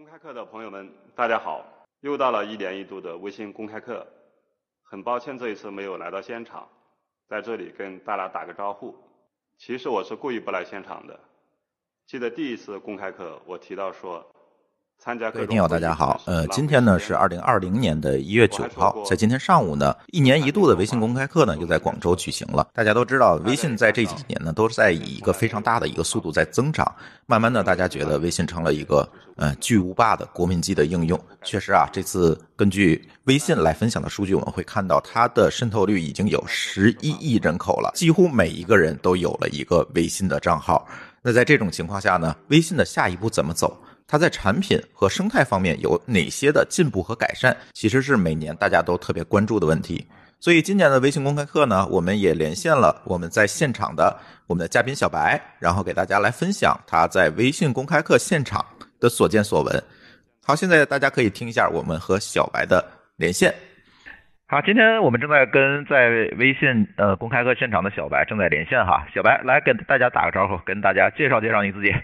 公开课的朋友们，大家好！又到了一年一度的微信公开课，很抱歉这一次没有来到现场，在这里跟大家打个招呼。其实我是故意不来现场的。记得第一次公开课，我提到说。各位听友，大家好。呃，今天呢是二零二零年的一月九号，在今天上午呢，一年一度的微信公开课呢又在广州举行了。大家都知道，微信在这几年呢都是在以一个非常大的一个速度在增长。慢慢的，大家觉得微信成了一个呃巨无霸的国民级的应用。确实啊，这次根据微信来分享的数据，我们会看到它的渗透率已经有十一亿人口了，几乎每一个人都有了一个微信的账号。那在这种情况下呢，微信的下一步怎么走？它在产品和生态方面有哪些的进步和改善？其实是每年大家都特别关注的问题。所以今年的微信公开课呢，我们也连线了我们在现场的我们的嘉宾小白，然后给大家来分享他在微信公开课现场的所见所闻。好，现在大家可以听一下我们和小白的连线。好，今天我们正在跟在微信呃公开课现场的小白正在连线哈。小白来跟大家打个招呼，跟大家介绍介绍你自己。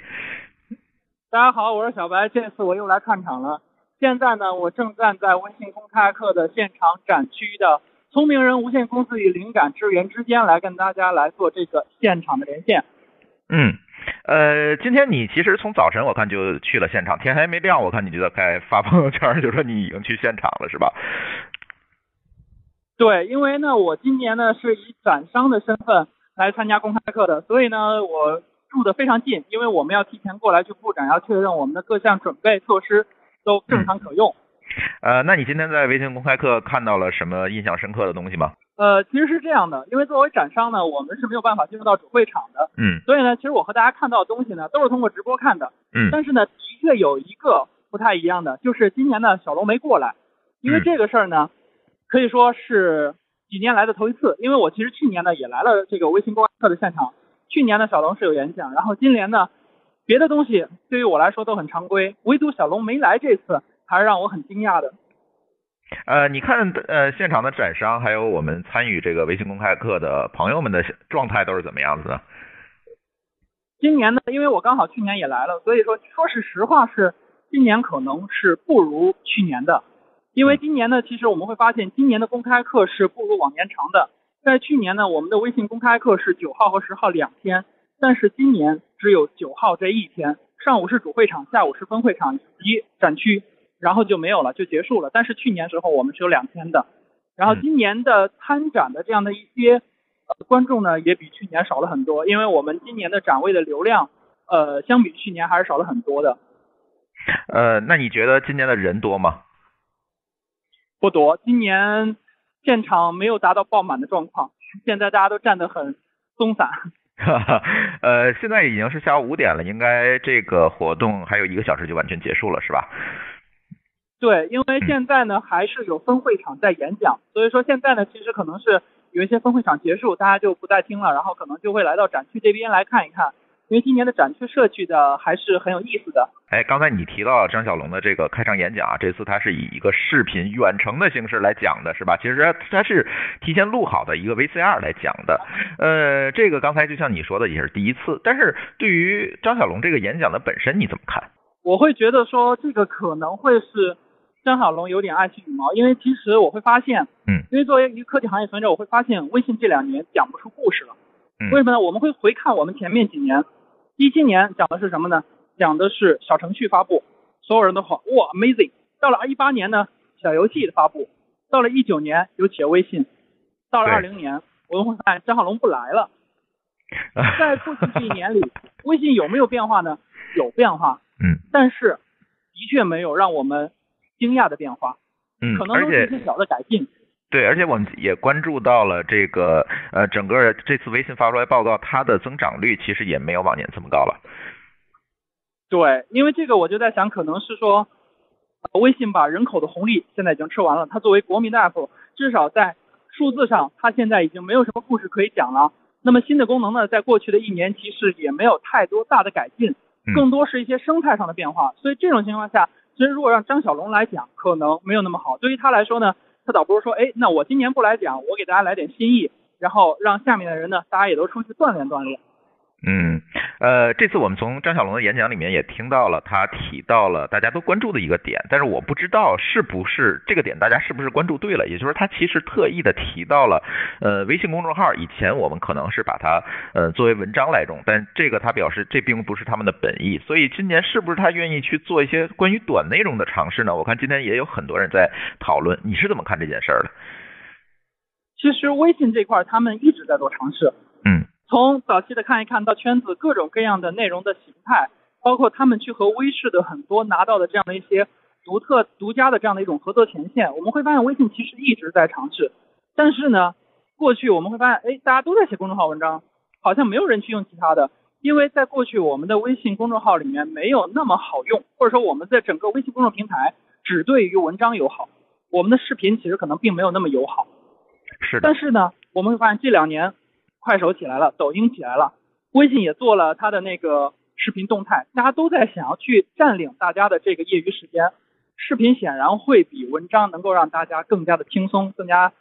大家好，我是小白，这次我又来看场了。现在呢，我正站在微信公开课的现场展区的聪明人无限公司与灵感之源之间，来跟大家来做这个现场的连线。嗯，呃，今天你其实从早晨我看就去了现场，天还没亮，我看你就在开发朋友圈，就说你已经去现场了，是吧？对，因为呢，我今年呢是以展商的身份来参加公开课的，所以呢，我。住的非常近，因为我们要提前过来去布展，要确认我们的各项准备措施都正常可用。呃，那你今天在微信公开课看到了什么印象深刻的东西吗？呃，其实是这样的，因为作为展商呢，我们是没有办法进入到主会场的。嗯。所以呢，其实我和大家看到的东西呢，都是通过直播看的。嗯。但是呢，的确有一个不太一样的，就是今年呢，小龙没过来，因为这个事儿呢，可以说是几年来的头一次。因为我其实去年呢也来了这个微信公开课的现场。去年的小龙是有演讲，然后今年呢，别的东西对于我来说都很常规，唯独小龙没来这次，还是让我很惊讶的。呃，你看，呃，现场的展商还有我们参与这个微信公开课的朋友们的状态都是怎么样子的？今年呢，因为我刚好去年也来了，所以说说是实话是，今年可能是不如去年的，因为今年呢，其实我们会发现今年的公开课是不如往年长的。在去年呢，我们的微信公开课是九号和十号两天，但是今年只有九号这一天，上午是主会场，下午是分会场以及展区，然后就没有了，就结束了。但是去年时候我们是有两天的，然后今年的参展的这样的一些观众呢，也比去年少了很多，因为我们今年的展位的流量，呃，相比去年还是少了很多的。呃，那你觉得今年的人多吗？不多，今年。现场没有达到爆满的状况，现在大家都站得很松散。哈哈，呃，现在已经是下午五点了，应该这个活动还有一个小时就完全结束了，是吧？对，因为现在呢还是有分会场在演讲，所以说现在呢其实可能是有一些分会场结束，大家就不再听了，然后可能就会来到展区这边来看一看。因为今年的展区设计的还是很有意思的。哎，刚才你提到张小龙的这个开场演讲啊，这次他是以一个视频远程的形式来讲的，是吧？其实他是提前录好的一个 VCR 来讲的。呃，这个刚才就像你说的，也是第一次。但是对于张小龙这个演讲的本身，你怎么看？我会觉得说这个可能会是张小龙有点爱惜羽毛，因为其实我会发现，嗯，因为作为一个科技行业从业者，我会发现微信这两年讲不出故事了。为什么呢？我们会回看我们前面几年。一七年讲的是什么呢？讲的是小程序发布，所有人都好哇，amazing。到了一八年呢，小游戏的发布。到了一九年，有企业微信。到了二零年，我们会发现张小龙不来了。在过去这一年里，微信有没有变化呢？有变化，嗯，但是的确没有让我们惊讶的变化，嗯，可能都是一些小的改进。对，而且我们也关注到了这个呃，整个这次微信发出来报告，它的增长率其实也没有往年这么高了。对，因为这个我就在想，可能是说微信把人口的红利现在已经吃完了，它作为国民的 app，至少在数字上，它现在已经没有什么故事可以讲了。那么新的功能呢，在过去的一年其实也没有太多大的改进，更多是一些生态上的变化。所以这种情况下，其实如果让张小龙来讲，可能没有那么好。对于他来说呢？他倒不如说，哎，那我今年不来讲，我给大家来点新意，然后让下面的人呢，大家也都出去锻炼锻炼。嗯，呃，这次我们从张小龙的演讲里面也听到了，他提到了大家都关注的一个点，但是我不知道是不是这个点大家是不是关注对了，也就是他其实特意的提到了，呃，微信公众号以前我们可能是把它呃作为文章来用，但这个他表示这并不是他们的本意，所以今年是不是他愿意去做一些关于短内容的尝试呢？我看今天也有很多人在讨论，你是怎么看这件事儿的？其实微信这块他们一直在做尝试，从早期的看一看到圈子各种各样的内容的形态，包括他们去和微视的很多拿到的这样的一些独特独家的这样的一种合作权限，我们会发现微信其实一直在尝试。但是呢，过去我们会发现，哎，大家都在写公众号文章，好像没有人去用其他的，因为在过去我们的微信公众号里面没有那么好用，或者说我们在整个微信公众平台只对于文章友好，我们的视频其实可能并没有那么友好。是的。但是呢，我们会发现这两年。快手起来了，抖音起来了，微信也做了它的那个视频动态，大家都在想要去占领大家的这个业余时间。视频显然会比文章能够让大家更加的轻松，更加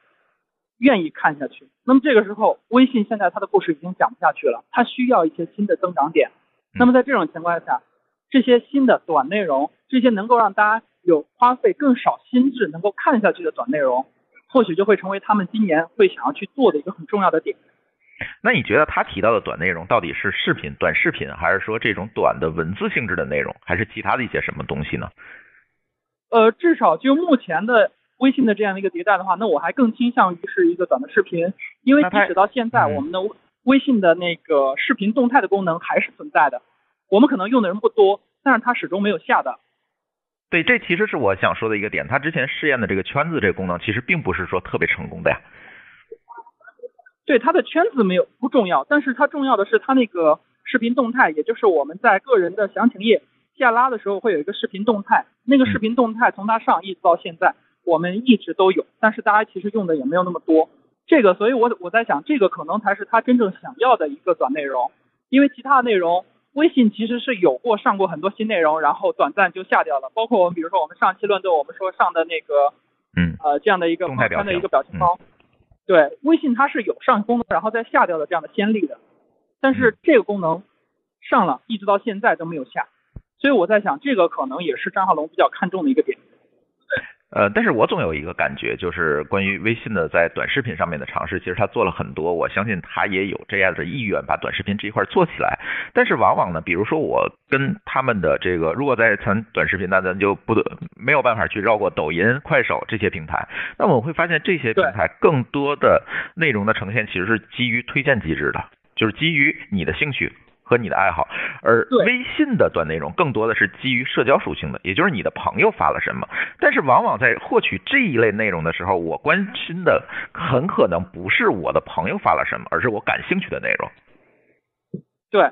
愿意看下去。那么这个时候，微信现在它的故事已经讲不下去了，它需要一些新的增长点。那么在这种情况下，这些新的短内容，这些能够让大家有花费更少心智能够看下去的短内容，或许就会成为他们今年会想要去做的一个很重要的点。那你觉得他提到的短内容到底是视频、短视频，还是说这种短的文字性质的内容，还是其他的一些什么东西呢？呃，至少就目前的微信的这样的一个迭代的话，那我还更倾向于是一个短的视频，因为即使到现在，我们的微信的那个视频动态的功能还是存在的，我们可能用的人不多，但是它始终没有下的。对，这其实是我想说的一个点，他之前试验的这个圈子这个功能，其实并不是说特别成功的呀。对他的圈子没有不重要，但是它重要的是它那个视频动态，也就是我们在个人的详情页下拉的时候会有一个视频动态，那个视频动态从它上一直到现在，我们一直都有，但是大家其实用的也没有那么多。这个，所以我我在想，这个可能才是他真正想要的一个短内容，因为其他的内容，微信其实是有过上过很多新内容，然后短暂就下掉了，包括我们比如说我们上期乱斗，我们说上的那个，嗯，呃，这样的一个动态的一个表情包。对，微信它是有上功能然后再下掉的这样的先例的，但是这个功能上了一直到现在都没有下，所以我在想，这个可能也是张浩龙比较看重的一个点。呃，但是我总有一个感觉，就是关于微信的在短视频上面的尝试，其实他做了很多，我相信他也有这样的意愿把短视频这一块做起来。但是往往呢，比如说我跟他们的这个，如果在谈短视频，那咱就不得没有办法去绕过抖音、快手这些平台。那我会发现这些平台更多的内容的呈现其实是基于推荐机制的，就是基于你的兴趣。和你的爱好，而微信的短内容更多的是基于社交属性的，也就是你的朋友发了什么。但是往往在获取这一类内容的时候，我关心的很可能不是我的朋友发了什么，而是我感兴趣的内容。对，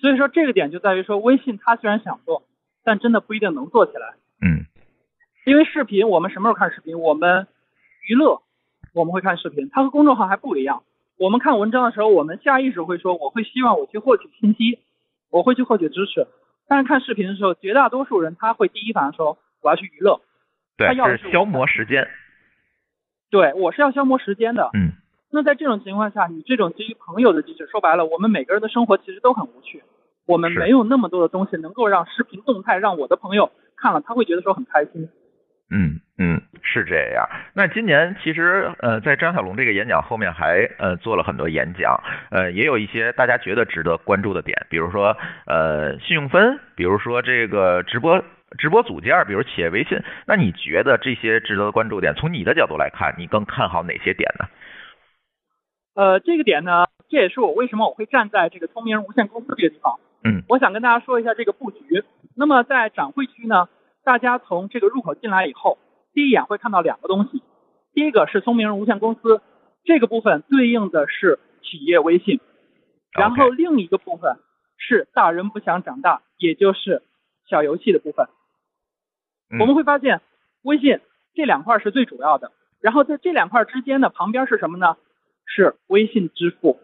所以说这个点就在于说，微信它虽然想做，但真的不一定能做起来。嗯，因为视频，我们什么时候看视频？我们娱乐，我们会看视频，它和公众号还不一样。我们看文章的时候，我们下意识会说，我会希望我去获取信息，我会去获取知识。但是看视频的时候，绝大多数人他会第一反应说，我要去娱乐。对，是消磨时间。对，我是要消磨时间的。嗯。那在这种情况下，你这种基于朋友的机制，说白了，我们每个人的生活其实都很无趣，我们没有那么多的东西能够让视频动态让我的朋友看了，他会觉得说很开心。嗯嗯，是这样。那今年其实呃，在张小龙这个演讲后面还呃做了很多演讲，呃，也有一些大家觉得值得关注的点，比如说呃信用分，比如说这个直播直播组件，比如企业微信。那你觉得这些值得关注点，从你的角度来看，你更看好哪些点呢？呃，这个点呢，这也是我为什么我会站在这个聪明人无限公司这个地方。嗯，我想跟大家说一下这个布局。那么在展会区呢？大家从这个入口进来以后，第一眼会看到两个东西，第一个是聪明人无限公司这个部分对应的是企业微信，然后另一个部分是大人不想长大，也就是小游戏的部分。我们会发现微信这两块是最主要的，然后在这两块之间的旁边是什么呢？是微信支付。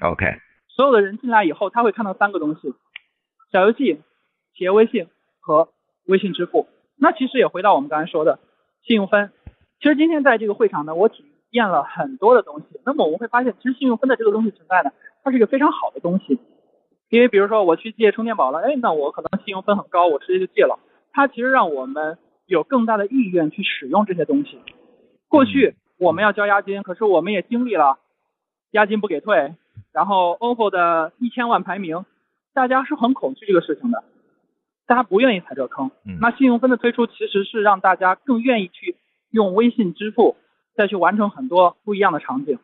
OK，所有的人进来以后，他会看到三个东西：小游戏、企业微信和。微信支付，那其实也回到我们刚才说的信用分。其实今天在这个会场呢，我体验了很多的东西。那么我们会发现，其实信用分的这个东西存在呢，它是一个非常好的东西。因为比如说我去借充电宝了，哎，那我可能信用分很高，我直接就借了。它其实让我们有更大的意愿去使用这些东西。过去我们要交押金，可是我们也经历了押金不给退，然后 OPPO 的一千万排名，大家是很恐惧这个事情的，大家不愿意踩这个坑。那信用分的推出其实是让大家更愿意去用微信支付，再去完成很多不一样的场景。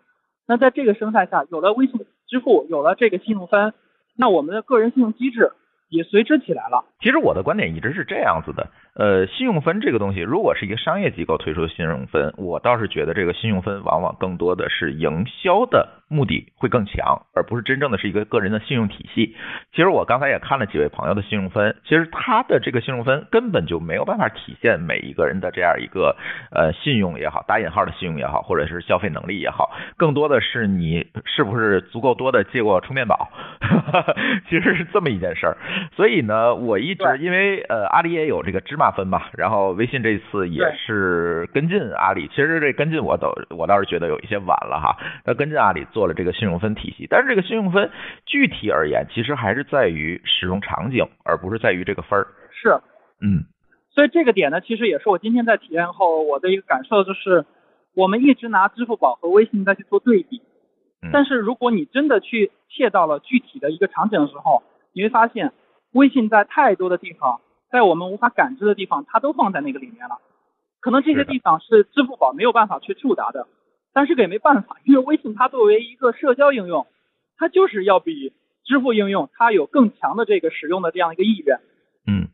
那在这个生态下，有了微信支付，有了这个信用分。那我们的个人信用机制也随之起来了。其实我的观点一直是这样子的。呃，信用分这个东西，如果是一个商业机构推出的信用分，我倒是觉得这个信用分往往更多的是营销的目的会更强，而不是真正的是一个个人的信用体系。其实我刚才也看了几位朋友的信用分，其实他的这个信用分根本就没有办法体现每一个人的这样一个呃信用也好，打引号的信用也好，或者是消费能力也好，更多的是你是不是足够多的借过充电宝，其实是这么一件事儿。所以呢，我一直因为呃阿里也有这个芝麻。分嘛，然后微信这次也是跟进阿里，其实这跟进我都我倒是觉得有一些晚了哈。那跟进阿里做了这个信用分体系，但是这个信用分具体而言，其实还是在于使用场景，而不是在于这个分儿。是，嗯，所以这个点呢，其实也是我今天在体验后我的一个感受，就是我们一直拿支付宝和微信在去做对比，但是如果你真的去切到了具体的一个场景的时候，你会发现微信在太多的地方。在我们无法感知的地方，它都放在那个里面了。可能这些地方是支付宝没有办法去触达的，但是也没办法，因为微信它作为一个社交应用，它就是要比支付应用它有更强的这个使用的这样一个意愿。嗯。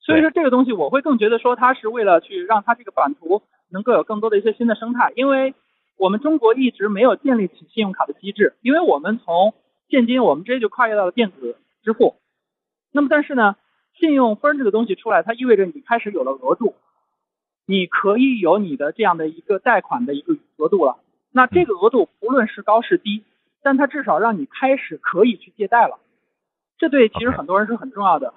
所以说这个东西我会更觉得说它是为了去让它这个版图能够有更多的一些新的生态，因为我们中国一直没有建立起信用卡的机制，因为我们从现金我们直接就跨越到了电子支付。那么但是呢？信用分这个东西出来，它意味着你开始有了额度，你可以有你的这样的一个贷款的一个额度了。那这个额度不论是高是低，但它至少让你开始可以去借贷了。这对其实很多人是很重要的。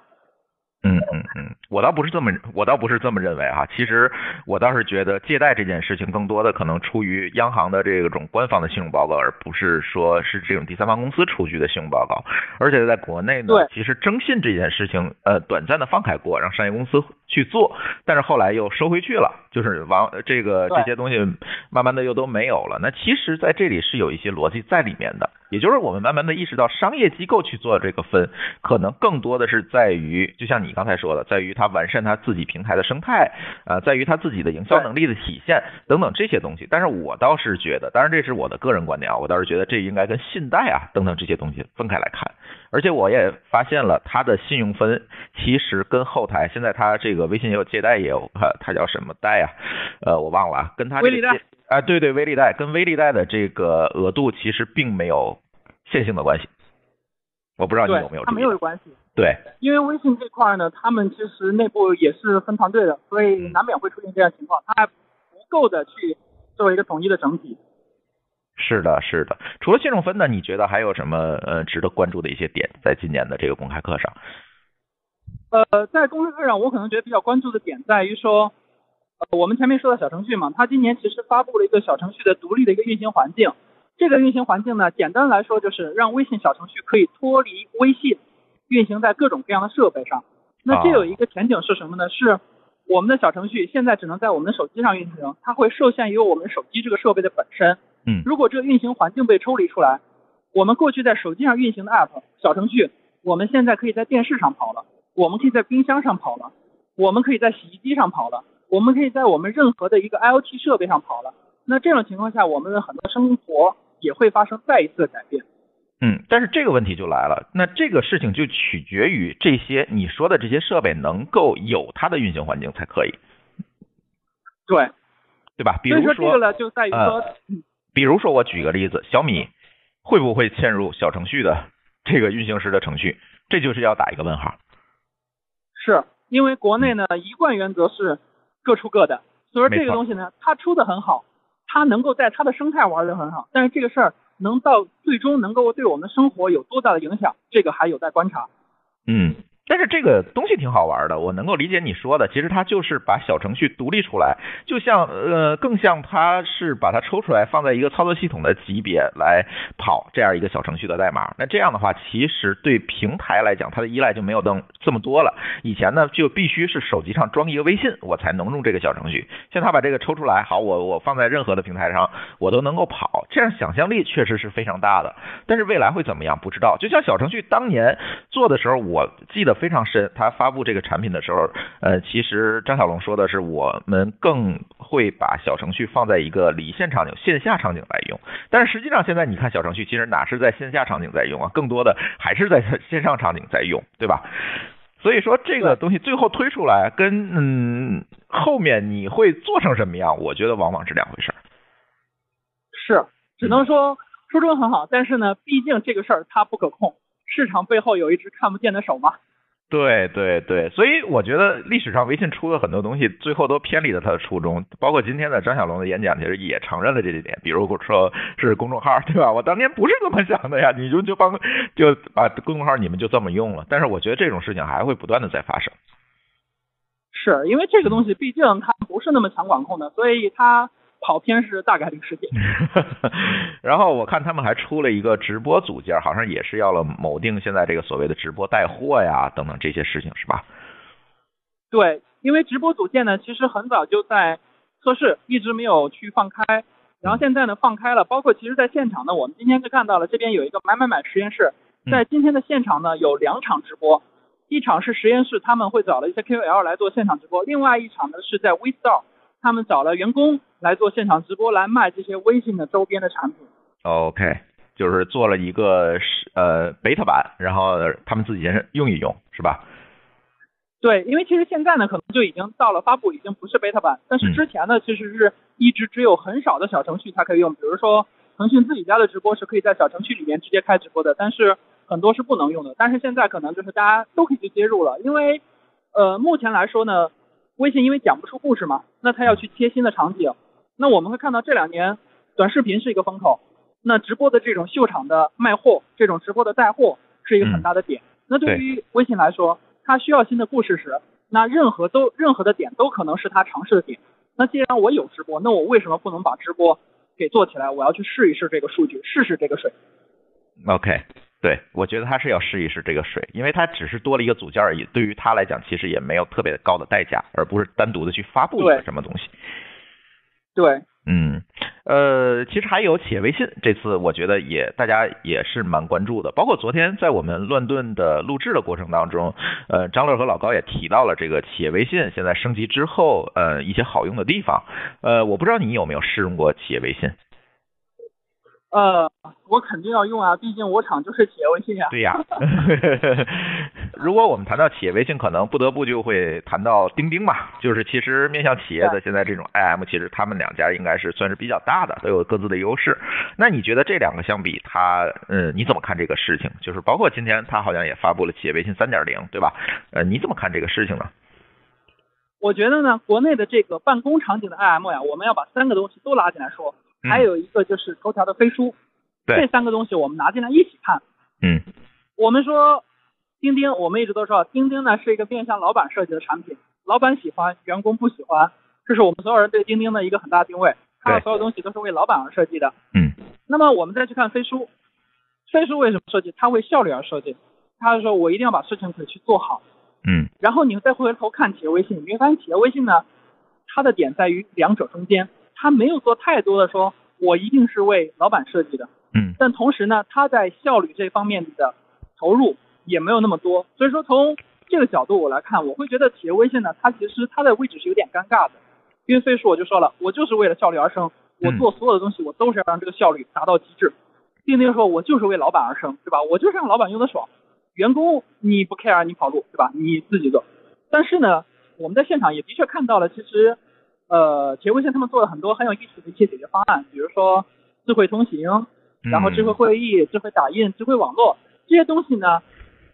嗯嗯嗯，我倒不是这么，我倒不是这么认为哈。其实我倒是觉得借贷这件事情更多的可能出于央行的这种官方的信用报告，而不是说是这种第三方公司出具的信用报告。而且在国内呢，其实征信这件事情，呃，短暂的放开过，让商业公司去做，但是后来又收回去了，就是往这个这些东西慢慢的又都没有了。那其实在这里是有一些逻辑在里面的。也就是我们慢慢的意识到，商业机构去做这个分，可能更多的是在于，就像你刚才说的，在于它完善它自己平台的生态，啊，在于它自己的营销能力的体现等等这些东西。但是我倒是觉得，当然这是我的个人观点啊，我倒是觉得这应该跟信贷啊等等这些东西分开来看。而且我也发现了他的信用分，其实跟后台现在他这个微信也有借贷也有，他叫什么贷啊？呃，我忘了，跟他微利贷。啊，对对，微利贷跟微利贷的这个额度其实并没有线性的关系，我不知道你有没有。他没有关系。对，因为微信这块呢，他们其实内部也是分团队的，所以难免会出现这样情况，他还不够的去作为一个统一的整体。是的，是的。除了信用分呢，你觉得还有什么呃值得关注的一些点，在今年的这个公开课上？呃，在公开课上，我可能觉得比较关注的点在于说。呃，我们前面说到小程序嘛，它今年其实发布了一个小程序的独立的一个运行环境。这个运行环境呢，简单来说就是让微信小程序可以脱离微信，运行在各种各样的设备上。那这有一个前景是什么呢？是我们的小程序现在只能在我们的手机上运行，它会受限于我们手机这个设备的本身。嗯。如果这个运行环境被抽离出来，我们过去在手机上运行的 App 小程序，我们现在可以在电视上跑了，我们可以在冰箱上跑了，我们可以在洗衣机上跑了。我们可以在我们任何的一个 IoT 设备上跑了，那这种情况下，我们的很多生活也会发生再一次的改变。嗯，但是这个问题就来了，那这个事情就取决于这些你说的这些设备能够有它的运行环境才可以。对，对吧？比如说这个呢，就在于说，比如说我举个例子，小米会不会嵌入小程序的这个运行时的程序？这就是要打一个问号。是。因为国内呢一贯原则是各出各的，所以说这个东西呢它出的很好，它能够在它的生态玩的很好，但是这个事儿能到最终能够对我们生活有多大的影响，这个还有待观察。嗯，但是这个东西挺好玩的，我能够理解你说的。其实它就是把小程序独立出来，就像呃，更像它是把它抽出来放在一个操作系统的级别来跑这样一个小程序的代码。那这样的话，其实对平台来讲，它的依赖就没有这么这么多了。以前呢，就必须是手机上装一个微信，我才能用这个小程序。现在把这个抽出来，好，我我放在任何的平台上，我都能够跑。这样想象力确实是非常大的。但是未来会怎么样，不知道。就像小程序当年做的时候，我记得。非常深。他发布这个产品的时候，呃，其实张小龙说的是，我们更会把小程序放在一个离线场景、线下场景来用。但是实际上，现在你看小程序，其实哪是在线下场景在用啊？更多的还是在线上场景在用，对吧？所以说，这个东西最后推出来，跟嗯后面你会做成什么样，我觉得往往是两回事儿。是，只能说初衷很好，但是呢，毕竟这个事儿它不可控，市场背后有一只看不见的手嘛。对对对，所以我觉得历史上微信出的很多东西，最后都偏离了它的初衷。包括今天的张小龙的演讲，其实也承认了这一点。比如说是公众号，对吧？我当年不是这么想的呀，你就就帮就把公众号你们就这么用了。但是我觉得这种事情还会不断的在发生。是因为这个东西毕竟它不是那么强管控的，所以它。跑偏是大概率事件。然后我看他们还出了一个直播组件，好像也是要了某定现在这个所谓的直播带货呀等等这些事情，是吧？对，因为直播组件呢，其实很早就在测试，一直没有去放开。然后现在呢放开了，包括其实在现场呢，我们今天就看到了这边有一个买买买实验室，在今天的现场呢有两场直播，一场是实验室他们会找了一些 KOL 来做现场直播，另外一场呢是在 WeStore。他们找了员工来做现场直播，来卖这些微信的周边的产品。OK，就是做了一个是呃 beta 版，然后他们自己先用一用，是吧？对，因为其实现在呢，可能就已经到了发布，已经不是 beta 版，但是之前呢，其实是一直只有很少的小程序才可以用，比如说腾讯自己家的直播是可以在小程序里面直接开直播的，但是很多是不能用的。但是现在可能就是大家都可以去接入了，因为呃目前来说呢。微信因为讲不出故事嘛，那它要去切新的场景。那我们会看到这两年短视频是一个风口，那直播的这种秀场的卖货，这种直播的带货是一个很大的点。那对于微信来说，它需要新的故事时，那任何都任何的点都可能是它尝试的点。那既然我有直播，那我为什么不能把直播给做起来？我要去试一试这个数据，试试这个水。OK。对，我觉得他是要试一试这个水，因为他只是多了一个组件而已。对于他来讲，其实也没有特别高的代价，而不是单独的去发布一个什么东西。对，嗯，呃，其实还有企业微信，这次我觉得也大家也是蛮关注的。包括昨天在我们乱炖的录制的过程当中，呃，张乐和老高也提到了这个企业微信现在升级之后，呃，一些好用的地方。呃，我不知道你有没有试用过企业微信。呃，我肯定要用啊，毕竟我厂就是企业微信呀。对呀，如果我们谈到企业微信，可能不得不就会谈到钉钉嘛。就是其实面向企业的现在这种 IM，其实他们两家应该是算是比较大的，都有各自的优势。那你觉得这两个相比，它嗯，你怎么看这个事情？就是包括今天它好像也发布了企业微信三点零，对吧？呃，你怎么看这个事情呢？我觉得呢，国内的这个办公场景的 IM 呀，我们要把三个东西都拉进来说。还有一个就是头条的飞书，这三个东西我们拿进来一起看。嗯，我们说钉钉，我们一直都说钉钉呢是一个面向老板设计的产品，老板喜欢，员工不喜欢，这是我们所有人对钉钉的一个很大定位。它的所有东西都是为老板而设计的。嗯，那么我们再去看飞书，飞书为什么设计？它为效率而设计。它是说我一定要把事情可以去做好。嗯，然后你再回头看企业微信，你会发现企业微信呢，它的点在于两者中间。他没有做太多的说，我一定是为老板设计的，嗯，但同时呢，他在效率这方面的投入也没有那么多，所以说从这个角度我来看，我会觉得企业微信呢，它其实它的位置是有点尴尬的，因为飞书我就说了，我就是为了效率而生，我做所有的东西我都是要让这个效率达到极致。钉钉说，我就是为老板而生，对吧？我就是让老板用的爽，员工你不 care 你跑路，对吧？你自己做。但是呢，我们在现场也的确看到了，其实。呃，企业微信他们做了很多很有意思的一些解决方案，比如说智慧通行，然后智慧会议、智慧打印、智慧网络这些东西呢，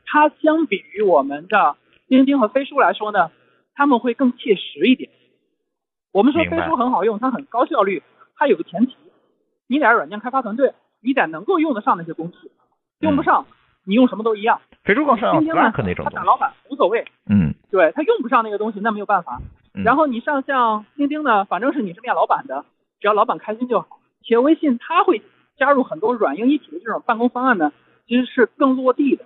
它相比于我们的钉钉和飞书来说呢，他们会更切实一点。我们说飞书很好用，它很高效率，它有个前提，你得软件开发团队，你得能够用得上那些工具，用不上，你用什么都一样。飞书更上 Slack 那种他打老板无所谓，嗯，对他用不上那个东西，那没有办法。然后你上像钉钉呢，反正是你是面老板的，只要老板开心就好。企业微信它会加入很多软硬一体的这种办公方案呢，其实是更落地的，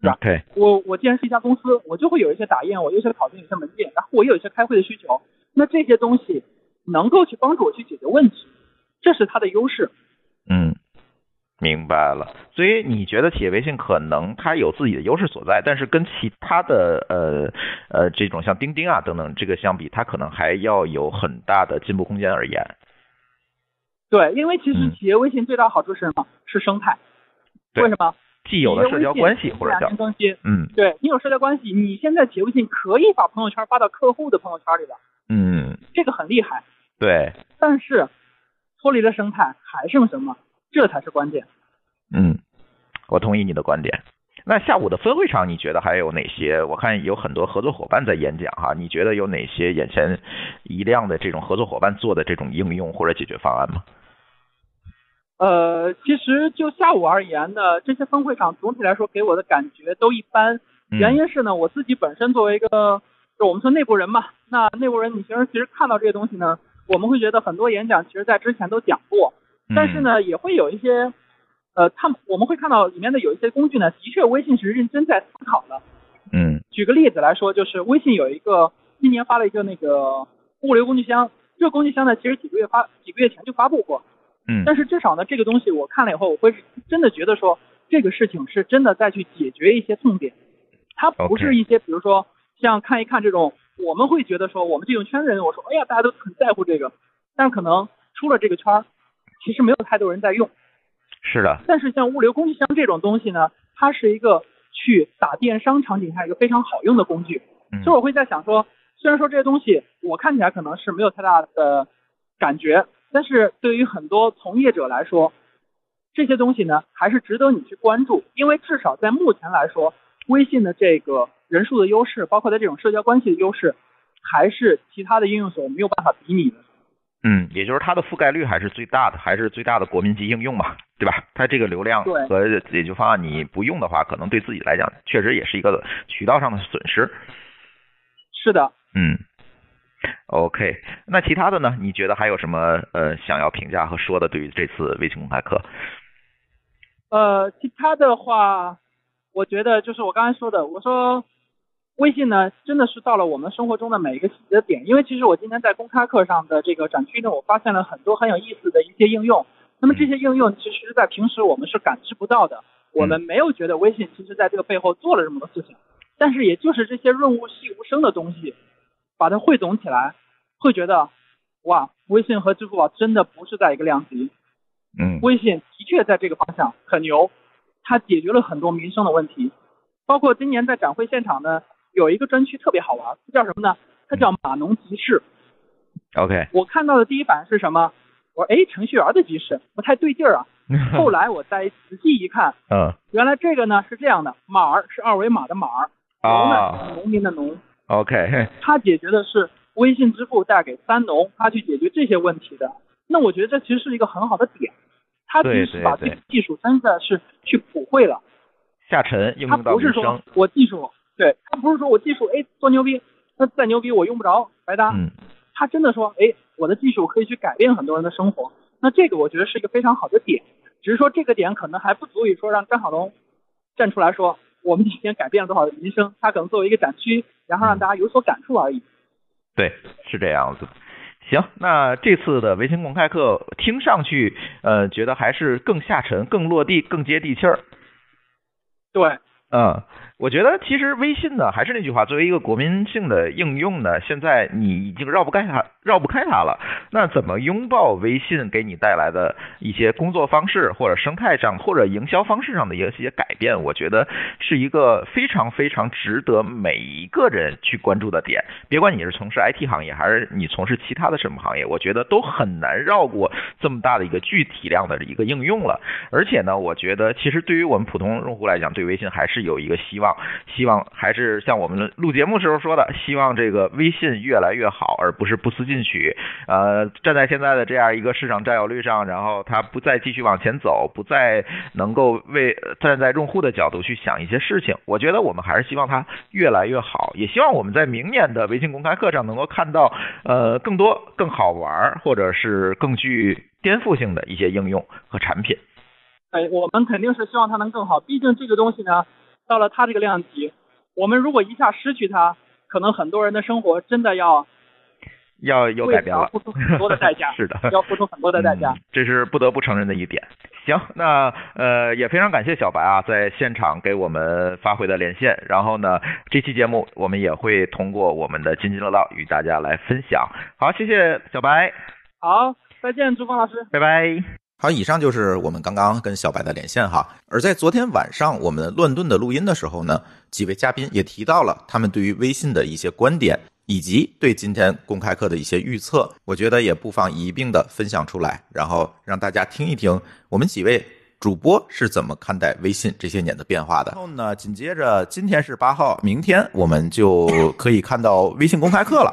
是吧？OK，我我既然是一家公司，我就会有一些打印，我有一些考勤，有些门店，然后我有一些开会的需求，那这些东西能够去帮助我去解决问题，这是它的优势。嗯。明白了，所以你觉得企业微信可能它有自己的优势所在，但是跟其他的呃呃这种像钉钉啊等等这个相比，它可能还要有很大的进步空间而言。对，因为其实企业微信最大好处是什么？是生态。为什么？既有的社交关系或者叫更新。嗯。对你有社交关系，你现在企业微信可以把朋友圈发到客户的朋友圈里了。嗯。这个很厉害。对。但是脱离了生态，还剩什么？这才是关键。嗯，我同意你的观点。那下午的分会场，你觉得还有哪些？我看有很多合作伙伴在演讲哈，你觉得有哪些眼前一亮的这种合作伙伴做的这种应用或者解决方案吗？呃，其实就下午而言呢，这些分会场总体来说给我的感觉都一般。原因是呢，我自己本身作为一个，就我们说内部人嘛，那内部人你平时其实看到这些东西呢，我们会觉得很多演讲其实在之前都讲过。但是呢，也会有一些，呃，他们我们会看到里面的有一些工具呢，的确微信是认真在思考的。嗯。举个例子来说，就是微信有一个今年发了一个那个物流工具箱，这个工具箱呢，其实几个月发几个月前就发布过。嗯。但是至少呢，这个东西我看了以后，我会真的觉得说，这个事情是真的在去解决一些痛点。它不是一些比如说像看一看这种，我们会觉得说，我们这种圈人，我说，哎呀，大家都很在乎这个，但可能出了这个圈儿。其实没有太多人在用，是的。但是像物流工具箱这种东西呢，它是一个去打电商场景下一个非常好用的工具。所以我会在想说，虽然说这些东西我看起来可能是没有太大的感觉，但是对于很多从业者来说，这些东西呢还是值得你去关注，因为至少在目前来说，微信的这个人数的优势，包括它这种社交关系的优势，还是其他的应用所没有办法比拟的。嗯，也就是它的覆盖率还是最大的，还是最大的国民级应用嘛，对吧？它这个流量和解决方案你不用的话，可能对自己来讲确实也是一个渠道上的损失。是的。嗯。OK，那其他的呢？你觉得还有什么呃想要评价和说的？对于这次微信公开课？呃，其他的话，我觉得就是我刚才说的，我说。微信呢，真的是到了我们生活中的每一个细节点。因为其实我今天在公开课上的这个展区呢，我发现了很多很有意思的一些应用。那么这些应用其实，在平时我们是感知不到的，我们没有觉得微信其实在这个背后做了这么多事情。但是也就是这些润物细无声的东西，把它汇总起来，会觉得，哇，微信和支付宝真的不是在一个量级。嗯。微信的确在这个方向很牛，它解决了很多民生的问题，包括今年在展会现场呢。有一个专区特别好玩，叫什么呢？它叫码农集市。OK。我看到的第一反应是什么？我说，哎，程序员的集市不太对劲儿啊。后来我再仔细一看，嗯，原来这个呢是这样的，码儿是二维码的码儿，农呢农民的农。OK。它解决的是微信支付带给三农，它去解决这些问题的。那我觉得这其实是一个很好的点，它其实是把这个技术真的是去普惠了，下沉应用到民生。我技术。对他不是说我技术哎多牛逼，那再牛逼我用不着白搭。嗯，他真的说哎我的技术可以去改变很多人的生活，那这个我觉得是一个非常好的点，只是说这个点可能还不足以说让张小龙站出来说我们今天改变了多少民生，他可能作为一个展区，然后让大家有所感触而已。对，是这样子。行，那这次的微信公开课听上去呃觉得还是更下沉、更落地、更接地气儿。对，嗯。我觉得其实微信呢，还是那句话，作为一个国民性的应用呢，现在你已经绕不开它，绕不开它了。那怎么拥抱微信给你带来的一些工作方式，或者生态上，或者营销方式上的一些改变？我觉得是一个非常非常值得每一个人去关注的点。别管你是从事 IT 行业，还是你从事其他的什么行业，我觉得都很难绕过这么大的一个具体量的一个应用了。而且呢，我觉得其实对于我们普通用户来讲，对微信还是有一个希望。希望还是像我们录节目时候说的，希望这个微信越来越好，而不是不思进取。呃，站在现在的这样一个市场占有率上，然后它不再继续往前走，不再能够为站在用户的角度去想一些事情。我觉得我们还是希望它越来越好，也希望我们在明年的微信公开课上能够看到呃更多更好玩或者是更具颠覆性的一些应用和产品。哎，我们肯定是希望它能更好。毕竟这个东西呢，到了他这个量级，我们如果一下失去他，可能很多人的生活真的要要有改变了，付出很多的代价。是的，要付出很多的代价。这是不得不承认的一点。行，那呃也非常感谢小白啊，在现场给我们发回的连线。然后呢，这期节目我们也会通过我们的津津乐道与大家来分享。好，谢谢小白。好，再见，朱峰老师。拜拜。好，以上就是我们刚刚跟小白的连线哈。而在昨天晚上我们乱炖的录音的时候呢，几位嘉宾也提到了他们对于微信的一些观点，以及对今天公开课的一些预测。我觉得也不妨一并的分享出来，然后让大家听一听我们几位主播是怎么看待微信这些年的变化的。然后呢，紧接着今天是八号，明天我们就可以看到微信公开课了。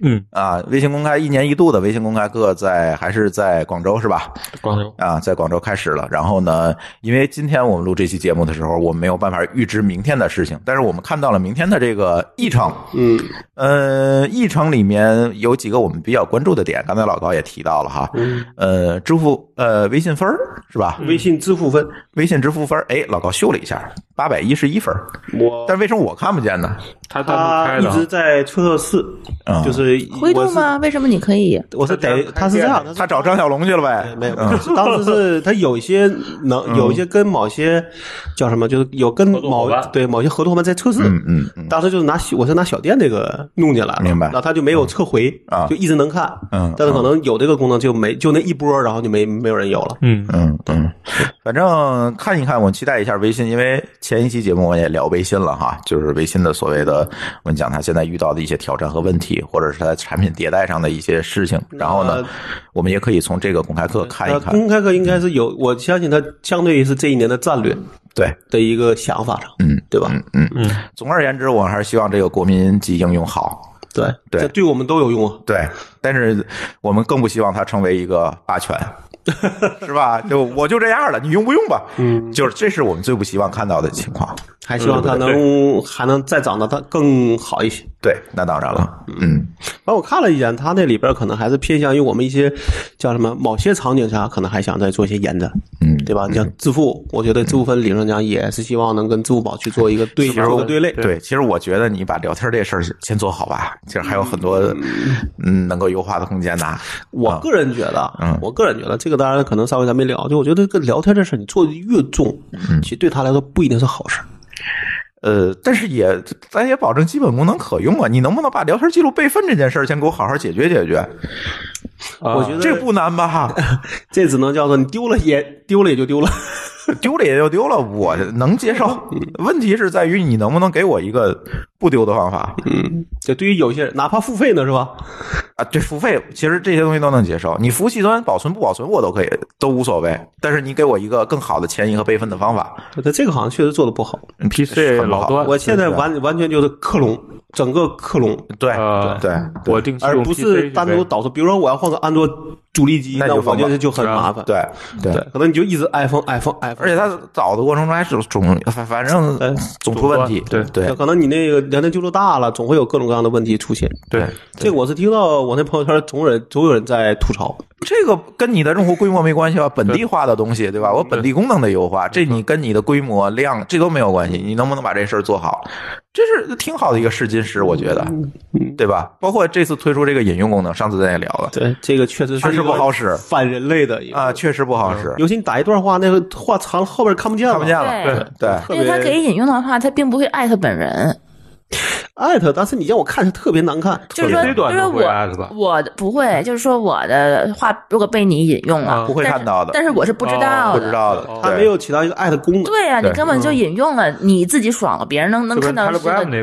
嗯啊，微信公开一年一度的微信公开课在还是在广州是吧？广州啊，在广州开始了。然后呢，因为今天我们录这期节目的时候，我们没有办法预知明天的事情，但是我们看到了明天的这个议程。嗯，呃，议程里面有几个我们比较关注的点，刚才老高也提到了哈。嗯，呃，支付呃微信分是吧？微信支付分，微信支付分哎，老高秀了一下，八百一十一分。我但为什么我看不见呢？他他一直在测试，就是灰度吗？为什么你可以？我是得他是这样，他找张小龙去了呗？没有，当时是他有一些能有一些跟某些叫什么，就是有跟某对某些合作伙伴在测试。嗯嗯嗯。当时就是拿我是拿小店这个弄进来了，明白？然后他就没有撤回啊，就一直能看。嗯。但是可能有这个功能就没就那一波，然后就没没有人有了。嗯嗯嗯。反正看一看，我期待一下微信，因为前一期节目我也聊微信了哈，就是微信的所谓的我们讲他现在遇到的一些挑战和问题，或者是它产品迭代上的一些事情。然后呢，我们也可以从这个公开课看一看。公开课应该是有，我相信它相对于是这一年的战略对的一个想法上，嗯，对吧？嗯嗯嗯。总而言之，我还是希望这个国民级应用好。对对，这对我们都有用啊。对，但是我们更不希望它成为一个霸权。是吧？就我就这样了，你用不用吧？嗯，就是这是我们最不希望看到的情况。还希望它能还能再长得它更好一些。对，那当然了。嗯，反正我看了一眼，它那里边可能还是偏向于我们一些叫什么某些场景下，可能还想再做一些延展。嗯，对吧？你像支付，我觉得支付分理论上讲也是希望能跟支付宝去做一个对做个对类。对，其实我觉得你把聊天这事儿先做好吧，其实还有很多嗯能够优化的空间的。我个人觉得，嗯，我个人觉得这个当然可能稍微咱没聊，就我觉得这个聊天这事儿你做的越重，嗯，其实对他来说不一定是好事。呃，但是也咱也保证基本功能可用啊！你能不能把聊天记录备份这件事儿先给我好好解决解决？我觉得这不难吧？这只能叫做你丢了也丢了也就丢了，丢了也就丢了，我能接受。问题是在于你能不能给我一个不丢的方法？嗯，这对于有些人，哪怕付费呢，是吧？啊，对，付费其实这些东西都能接受。你服务器端保存不保存我都可以，都无所谓。但是你给我一个更好的迁移和备份的方法。那，这个好像确实做的不好。PC 老端，我现在完完全就是克隆。整个克隆，对呃对，我定期而不是单独导出。比如说，我要换个安卓主力机，那我觉得就很麻烦。对对，可能你就一直 iPhone，iPhone，iPhone。而且它导的过程中还是总反反正总出问题。对对，可能你那个聊天记录大了，总会有各种各样的问题出现。对，这个我是听到我那朋友圈总有人总有人在吐槽。这个跟你的用户规模没关系吧？本地化的东西，对吧？我本地功能的优化，这你跟你的规模量这都没有关系。你能不能把这事儿做好？这是挺好的一个试金石，我觉得，对吧？包括这次推出这个引用功能，上次咱也聊了，对，这个确实确实不好使，反人类的啊，确实不好使。尤其你打一段话，那个话长后边看不见了，看不见了，对对。因为他给引用的话，它并不会艾特本人。艾特，但是你让我看是特别难看。就是说，就是我我不会，就是说我的话如果被你引用了，不会看到的。但是我是不知道的，不知道的，他没有起到一个艾特功能。对呀，你根本就引用了，你自己爽了，别人能能看到。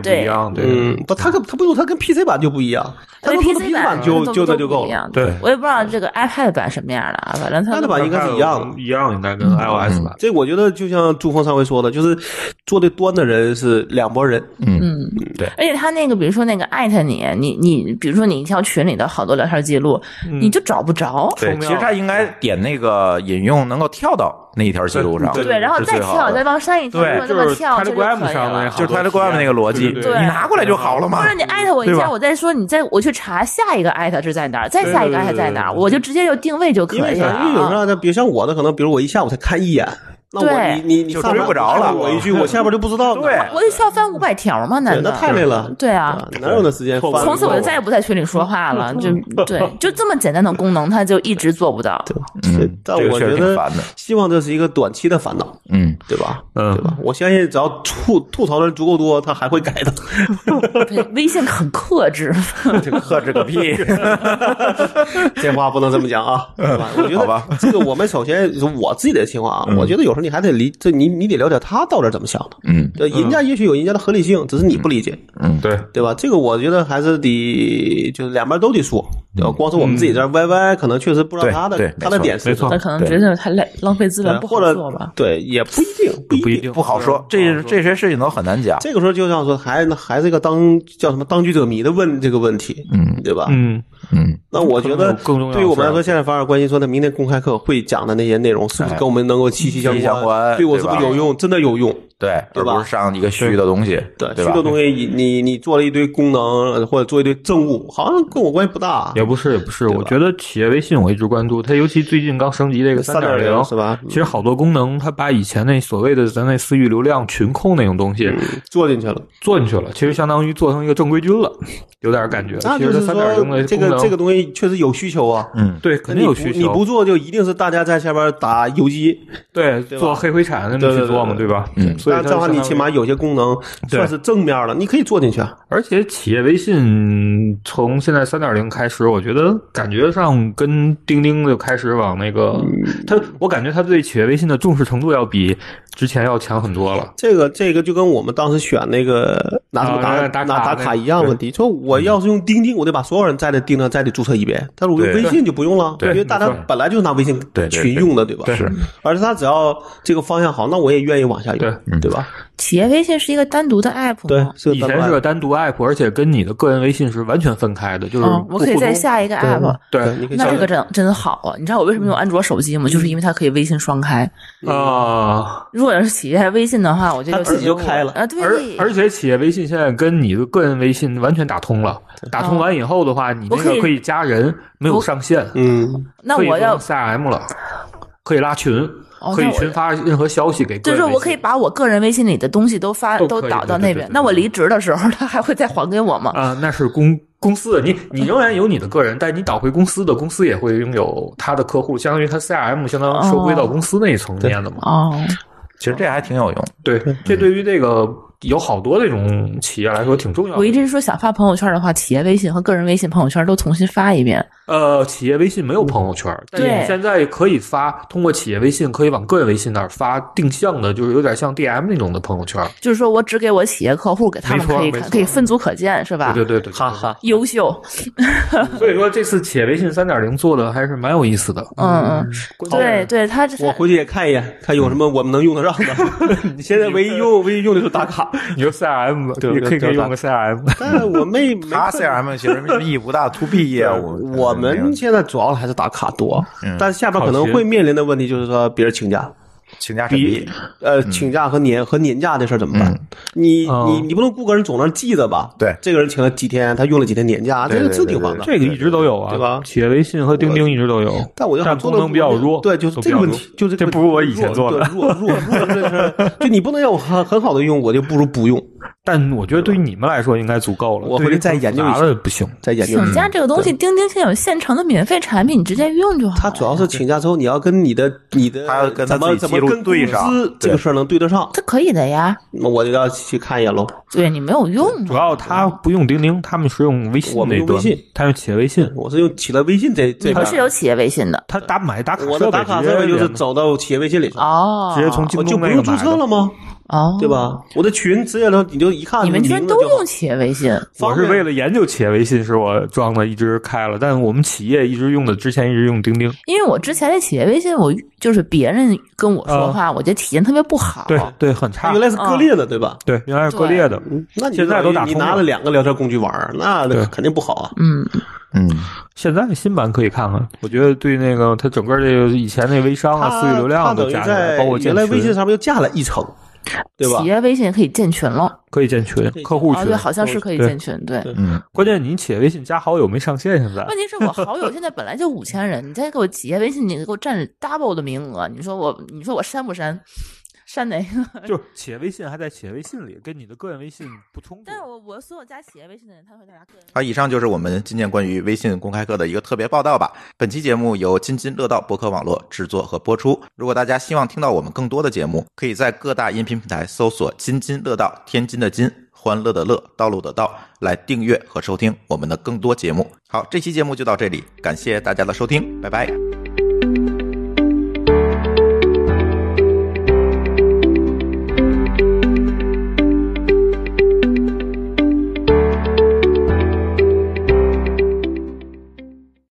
对，嗯，不，他跟他不用，他跟 PC 版就不一样。他 PC 版就就那就够了。对，我也不知道这个 iPad 版什么样的啊，反正它 iPad 版应该是一样的，一样应该跟 iOS 版。这我觉得就像朱峰上回说的，就是做的端的人是两拨人。嗯，对。而且他那个，比如说那个艾特你，你你，比如说你一条群里的好多聊天记录，你就找不着。对，其实他应该点那个引用，能够跳到。那一条记录上，对，然后再跳，再往上一跳，这么跳就可以了。就是 Telegram 那个逻辑，你拿过来就好了嘛。或者你艾特我一下，我再说，你再我去查下一个艾特是在哪儿，再下一个艾特在哪儿，我就直接就定位就可以了。因为有时候，比如像我的，可能比如我一下午才看一眼。那我你你你就追不着了，我一句我下边就不知道。对，我得需要翻五百条吗？难道那太累了？对啊，哪有那时间？从此我就再也不在群里说话了。就对，就这么简单的功能，他就一直做不到。对，但我觉得希望这是一个短期的烦恼。嗯，对吧？嗯，对吧？我相信只要吐吐槽的人足够多，他还会改的。微信很克制，克制个屁！这话不能这么讲啊。我觉得这个我们首先我自己的情况啊，我觉得有时候你还得理这。你你得了解他到底怎么想的，嗯，人家也许有人家的合理性，只是你不理解，嗯，对对吧？这个我觉得还是得就是两边都得说，对吧？光是我们自己这歪歪，可能确实不知道他的他的点是什么，他可能觉得太累，浪费资源，不好做吧？对，也不一定，不一定不好说，这这些事情都很难讲。这个时候就像说，还还是一个当叫什么当局者迷的问这个问题，嗯，对吧？嗯嗯。那我觉得，对于我们来说，现在反而关心说，那明天公开课会讲的那些内容，是不是跟我们能够息息相关？对我是不是有用？真的有用？对，而不是上一个虚的东西。对，虚的东西，你你你做了一堆功能或者做一堆政务，好像跟我关系不大。也不是，也不是。我觉得企业微信我一直关注它，尤其最近刚升级这个三点零，是吧？其实好多功能，它把以前那所谓的咱那私域流量群控那种东西做进去了，做进去了。其实相当于做成一个正规军了，有点感觉。那就是说，这个这个东西确实有需求啊。嗯，对，肯定有需求。你不做，就一定是大家在下边打游击，对，做黑灰产那么去做嘛，对吧？嗯，所以这样的话，你起码。有些功能算是正面了，你可以做进去。而且企业微信从现在三点零开始，我觉得感觉上跟钉钉就开始往那个，他我感觉他对企业微信的重视程度要比之前要强很多了。这个这个就跟我们当时选那个拿什么打打拿打卡一样问题。说我要是用钉钉，我得把所有人在这钉上再得注册一遍。但是我用微信就不用了，因为大家本来就是拿微信群用的，对吧？是，而且他只要这个方向好，那我也愿意往下用，对对吧？企业微信是一个单独的 app，对，以前是个单独 app，而且跟你的个人微信是完全分开的，就是我可以再下一个 app，对，那这个真真好啊！你知道我为什么用安卓手机吗？就是因为它可以微信双开啊。如果要是企业微信的话，我就自己就开了啊。对，而而且企业微信现在跟你的个人微信完全打通了，打通完以后的话，你那个可以加人，没有上限，嗯，那我要 CRM 了，可以拉群。可以群发任何消息给，就是我可以把我个人微信里的东西都发都导到那边。那我离职的时候，他还会再还给我吗？啊，那是公公司的，你你仍然有你的个人，但你导回公司的，公司也会拥有他的客户，相当于他 CRM 相当于收归到公司那一层面的嘛。哦，其实这还挺有用。对，这对于这个。有好多那种企业来说挺重要的。我一直说想发朋友圈的话，企业微信和个人微信朋友圈都重新发一遍。呃，企业微信没有朋友圈，但你现在可以发，通过企业微信可以往个人微信那儿发定向的，就是有点像 DM 那种的朋友圈。就是说我只给我企业客户，给他们可以看，可以分组可见，是吧？对对对，哈哈，优秀。所以说这次企业微信三点零做的还是蛮有意思的。嗯嗯，对对，他我回去也看一眼，看有什么我们能用得上的。你现在唯一用唯一用的就是打卡，你说 CRM，对，可以可以用个 CRM。但我没他 CRM 其实意义不大，to B 业务。我们现在主要还是打卡多，但是下边可能会面临的问题就是说别人请假。请假审批，呃，请假和年和年假的事怎么办？你你你不能雇个人总那记着吧？对，这个人请了几天，他用了几天年假，这个是挺烦的。这个一直都有啊，对吧？企业微信和钉钉一直都有，但我但功能比较弱。对，就是这个问题，就是这不如我以前做的弱弱弱，就你不能让我很很好的用，我就不如不用。但我觉得对于你们来说应该足够了。我回去再研究一下，不行，再研究。请假这个东西，钉钉现在有现成的免费产品，你直接用就好。它主要是请假之后，你要跟你的你的，还要跟怎么怎么跟对上这个事儿能对得上？这可以的呀。那我就要去看一眼喽。对你没有用，主要他不用钉钉，他们是用微信我们用微信，他用企业微信，我是用企业微信这这他。是有企业微信的，他打买打卡我的打卡设备就是走到企业微信里哦，直接从京东就不用注册了吗？哦，对吧？我的群直接能你就一看，你们居然都用企业微信？我是为了研究企业微信，是我装的，一直开了。但我们企业一直用的，之前一直用钉钉。因为我之前的企业微信，我就是别人跟我说话，我觉得体验特别不好。对对，很差。原来是割裂的，对吧？对，原来是割裂的。那现在都打你拿了两个聊天工具玩，那肯定不好啊。嗯嗯，现在新版可以看看。我觉得对那个它整个这个以前那微商啊、私域流量都加起来，包括原来微信上面又加了一层。对吧？企业微信可以建群了，可以建群，客户群，对，好像是可以建群，对，嗯。关键你企业微信加好友没上线，现在。问题是我好友现在本来就五千人，你再给我企业微信，你给我占 double 的名额，你说我，你说我删不删？删哪个？就企业微信还在企业微信里，跟你的个人微信不冲突。但是我我所有加企业微信的人，他会大家个人。好，以上就是我们今天关于微信公开课的一个特别报道吧。本期节目由津津乐道博客网络制作和播出。如果大家希望听到我们更多的节目，可以在各大音频平台搜索“津津乐道”，天津的津，欢乐的乐，道路的道，来订阅和收听我们的更多节目。好，这期节目就到这里，感谢大家的收听，拜拜。